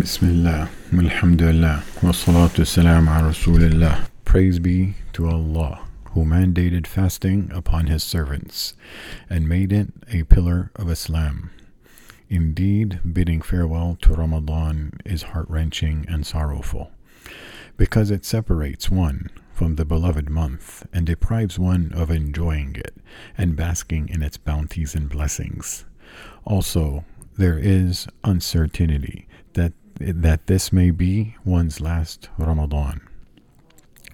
Bismillah, alhamdulillah, wa salatu salam ala rasulillah. Praise be to Allah, who mandated fasting upon His servants and made it a pillar of Islam. Indeed, bidding farewell to Ramadan is heart wrenching and sorrowful, because it separates one from the beloved month and deprives one of enjoying it and basking in its bounties and blessings. Also, there is uncertainty that that this may be one's last Ramadan.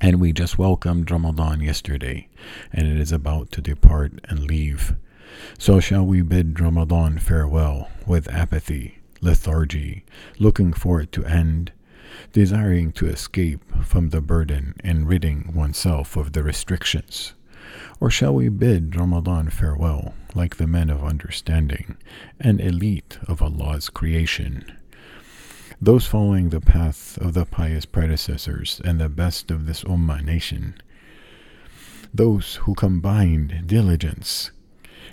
And we just welcomed Ramadan yesterday, and it is about to depart and leave. So shall we bid Ramadan farewell with apathy, lethargy, looking for it to end, desiring to escape from the burden and ridding oneself of the restrictions? Or shall we bid Ramadan farewell like the men of understanding, an elite of Allah's creation? Those following the path of the pious predecessors and the best of this Ummah nation, those who combined diligence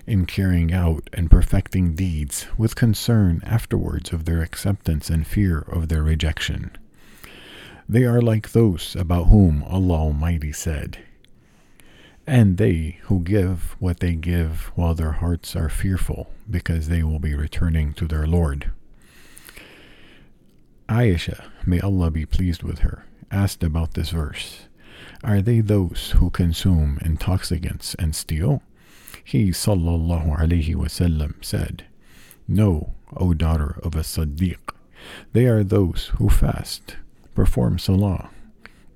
in carrying out and perfecting deeds with concern afterwards of their acceptance and fear of their rejection. They are like those about whom Allah Almighty said, And they who give what they give while their hearts are fearful, because they will be returning to their Lord. Aisha, may Allah be pleased with her, asked about this verse Are they those who consume intoxicants and steal? He sallallahu alaihi wasallam said, No, O daughter of a Siddiq, they are those who fast, perform salah,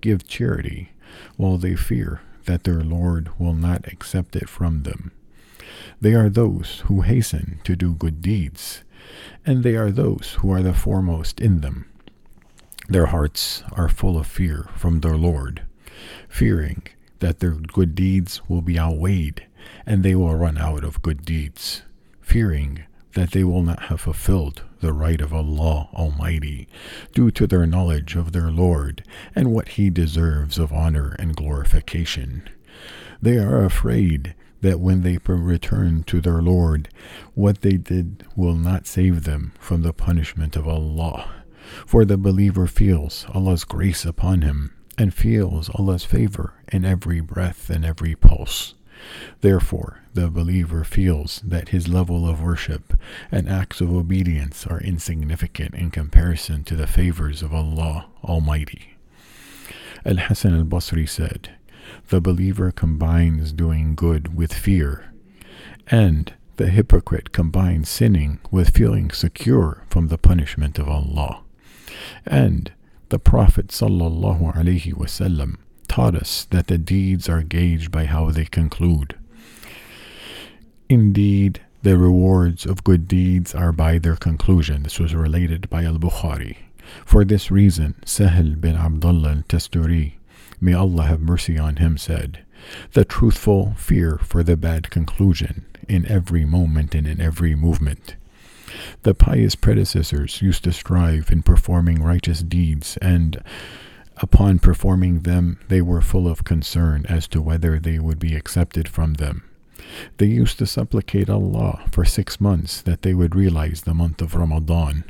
give charity, while they fear that their Lord will not accept it from them. They are those who hasten to do good deeds and they are those who are the foremost in them. Their hearts are full of fear from their Lord, fearing that their good deeds will be outweighed and they will run out of good deeds, fearing that they will not have fulfilled the right of Allah Almighty due to their knowledge of their Lord and what He deserves of honor and glorification. They are afraid that when they return to their Lord, what they did will not save them from the punishment of Allah. For the believer feels Allah's grace upon him and feels Allah's favor in every breath and every pulse. Therefore, the believer feels that his level of worship and acts of obedience are insignificant in comparison to the favors of Allah Almighty. Al Hasan al Basri said, the believer combines doing good with fear, and the hypocrite combines sinning with feeling secure from the punishment of Allah. And the Prophet wasallam taught us that the deeds are gauged by how they conclude. Indeed, the rewards of good deeds are by their conclusion. This was related by Al Bukhari. For this reason, Sahel bin Abdullah al Tustari may Allah have mercy on him, said, The truthful fear for the bad conclusion in every moment and in every movement. The pious predecessors used to strive in performing righteous deeds, and upon performing them, they were full of concern as to whether they would be accepted from them. They used to supplicate Allah for six months that they would realize the month of Ramadan.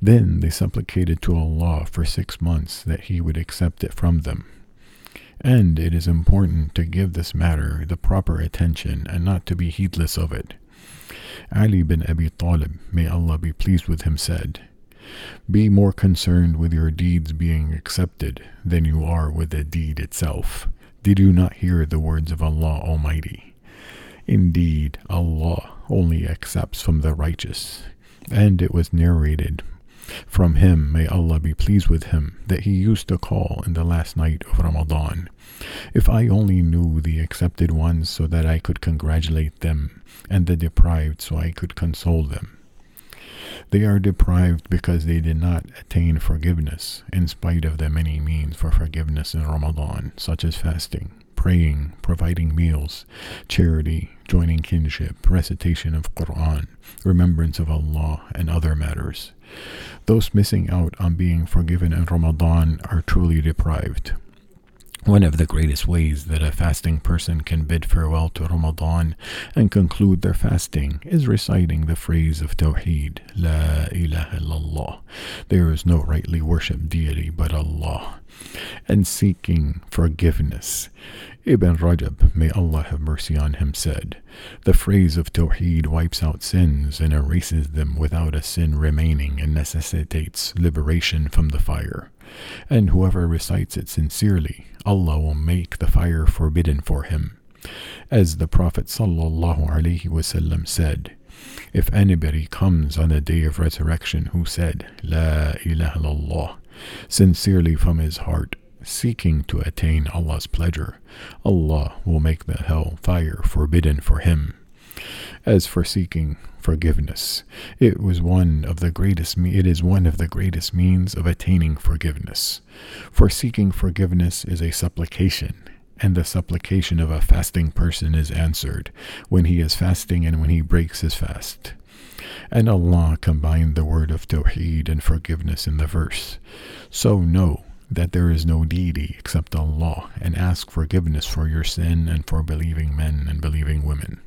Then they supplicated to Allah for six months that He would accept it from them. And it is important to give this matter the proper attention and not to be heedless of it. Ali bin Abi Talib, may Allah be pleased with him, said, Be more concerned with your deeds being accepted than you are with the deed itself. Did you not hear the words of Allah Almighty? Indeed, Allah only accepts from the righteous. And it was narrated from him, may Allah be pleased with him, that he used to call in the last night of Ramadan. If I only knew the accepted ones so that I could congratulate them, and the deprived so I could console them. They are deprived because they did not attain forgiveness, in spite of the many means for forgiveness in Ramadan, such as fasting, praying, providing meals, charity, joining kinship, recitation of Quran, remembrance of Allah, and other matters. Those missing out on being forgiven in Ramadan are truly deprived. One of the greatest ways that a fasting person can bid farewell to Ramadan and conclude their fasting is reciting the phrase of Tawheed, La ilaha illallah. There is no rightly worshipped deity but Allah, and seeking forgiveness. Ibn Rajab, may Allah have mercy on him, said, The phrase of Tawheed wipes out sins and erases them without a sin remaining and necessitates liberation from the fire. And whoever recites it sincerely, Allah will make the fire forbidden for him. As the Prophet ﷺ said, If anybody comes on the day of resurrection who said, La ilaha illallah, sincerely from his heart, seeking to attain Allah's pleasure, Allah will make the hell fire forbidden for him. As for seeking forgiveness, it was one of the greatest it is one of the greatest means of attaining forgiveness. For seeking forgiveness is a supplication, and the supplication of a fasting person is answered when he is fasting and when he breaks his fast. And Allah combined the word of Tawheed and forgiveness in the verse. So know that there is no deity except Allah, and ask forgiveness for your sin and for believing men and believing women.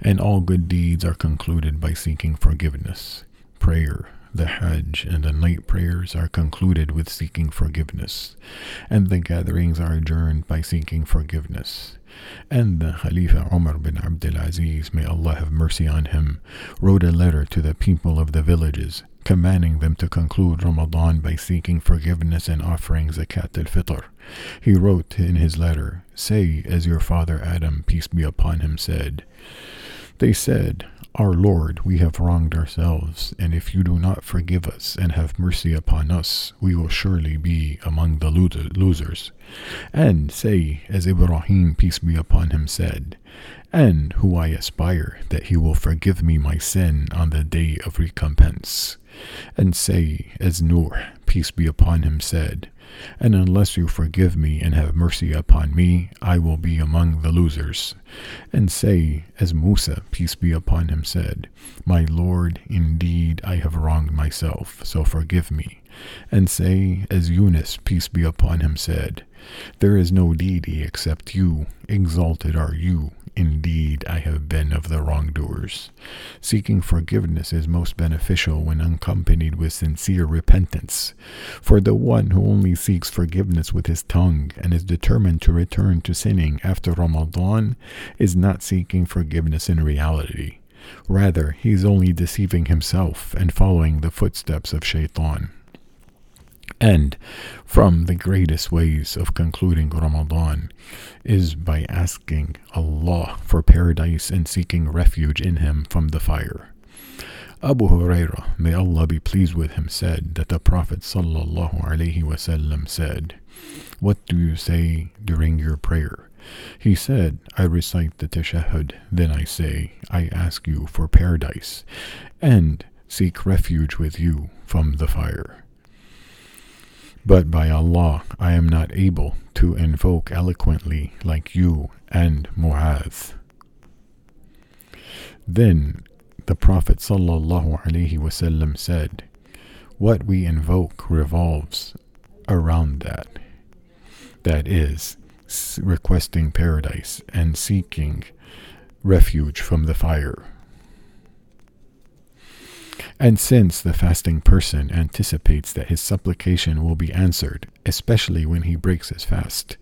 And all good deeds are concluded by seeking forgiveness. Prayer, the Hajj, and the night prayers are concluded with seeking forgiveness, and the gatherings are adjourned by seeking forgiveness. And the Khalifa Umar bin Abdul Aziz, may Allah have mercy on him, wrote a letter to the people of the villages commanding them to conclude Ramadan by seeking forgiveness and offering zakat al-fitr. He wrote in his letter, Say, as your father Adam, peace be upon him, said, They said, Our Lord, we have wronged ourselves, and if you do not forgive us and have mercy upon us, we will surely be among the losers. And say, as Ibrahim, peace be upon him, said, and who I aspire that he will forgive me my sin on the day of recompense. And say, as Nuh, peace be upon him, said, And unless you forgive me and have mercy upon me, I will be among the losers. And say, as Musa, peace be upon him, said, My Lord, indeed I have wronged myself, so forgive me. And say, as Yunus, peace be upon him, said, There is no deity except you, exalted are you, Indeed, I have been of the wrongdoers. Seeking forgiveness is most beneficial when accompanied with sincere repentance. For the one who only seeks forgiveness with his tongue and is determined to return to sinning after Ramadan is not seeking forgiveness in reality. Rather, he is only deceiving himself and following the footsteps of Shaitan. And from the greatest ways of concluding Ramadan is by asking Allah for paradise and seeking refuge in Him from the fire. Abu Hurairah, may Allah be pleased with him, said that the Prophet ﷺ said, What do you say during your prayer? He said, I recite the tashahhud, then I say, I ask you for paradise, and seek refuge with you from the fire. But by Allah, I am not able to invoke eloquently like you and Mu'adh. Then the Prophet ﷺ said, What we invoke revolves around that. That is, requesting paradise and seeking refuge from the fire. And since the fasting person anticipates that his supplication will be answered, especially when he breaks his fast,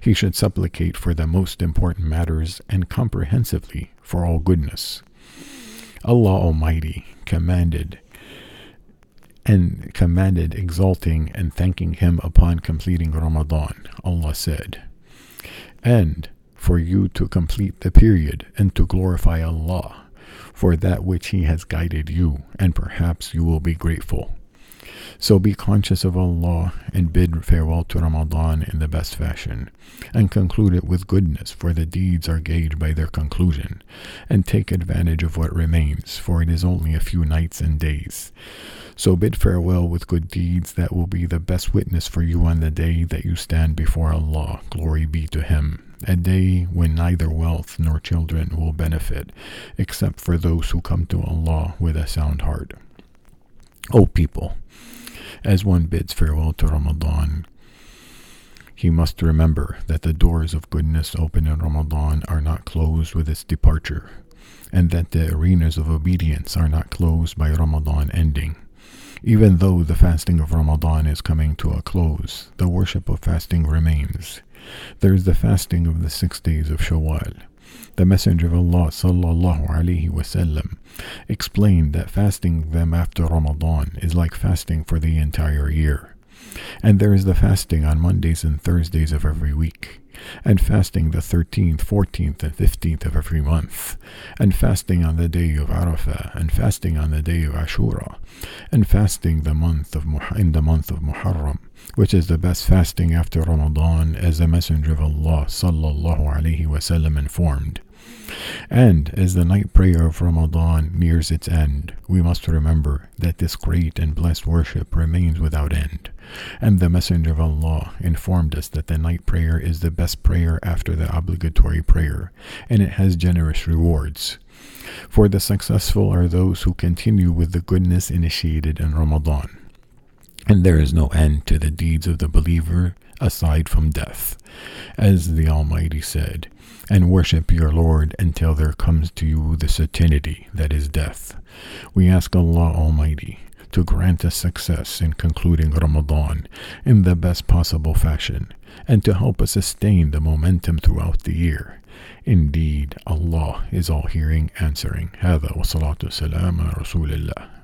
he should supplicate for the most important matters and comprehensively for all goodness. Allah Almighty commanded and commanded exalting and thanking him upon completing Ramadan. Allah said, and for you to complete the period and to glorify Allah for that which He has guided you, and perhaps you will be grateful. So be conscious of Allah and bid farewell to Ramadan in the best fashion, and conclude it with goodness, for the deeds are gauged by their conclusion, and take advantage of what remains, for it is only a few nights and days. So bid farewell with good deeds that will be the best witness for you on the day that you stand before Allah. Glory be to Him a day when neither wealth nor children will benefit, except for those who come to Allah with a sound heart. O people, as one bids farewell to Ramadan, he must remember that the doors of goodness open in Ramadan are not closed with its departure, and that the arenas of obedience are not closed by Ramadan ending. Even though the fasting of Ramadan is coming to a close, the worship of fasting remains. There is the fasting of the six days of Shawwal. The Messenger of Allah sallallahu alaihi wasallam explained that fasting them after Ramadan is like fasting for the entire year. And there is the fasting on Mondays and Thursdays of every week, and fasting the 13th, 14th, and 15th of every month, and fasting on the day of Arafah, and fasting on the day of Ashura, and fasting the month of in the month of Muharram, which is the best fasting after Ramadan, as the Messenger of Allah sallallahu alaihi wasallam informed. And as the night prayer of Ramadan nears its end, we must remember that this great and blessed worship remains without end. And the Messenger of Allah informed us that the night prayer is the best prayer after the obligatory prayer, and it has generous rewards. For the successful are those who continue with the goodness initiated in Ramadan. And there is no end to the deeds of the believer aside from death. As the Almighty said, and worship your Lord until there comes to you the certainty that is death. We ask Allah Almighty to grant us success in concluding Ramadan in the best possible fashion and to help us sustain the momentum throughout the year. Indeed, Allah is all hearing, answering. هذا والصلاة والسلام على رسول الله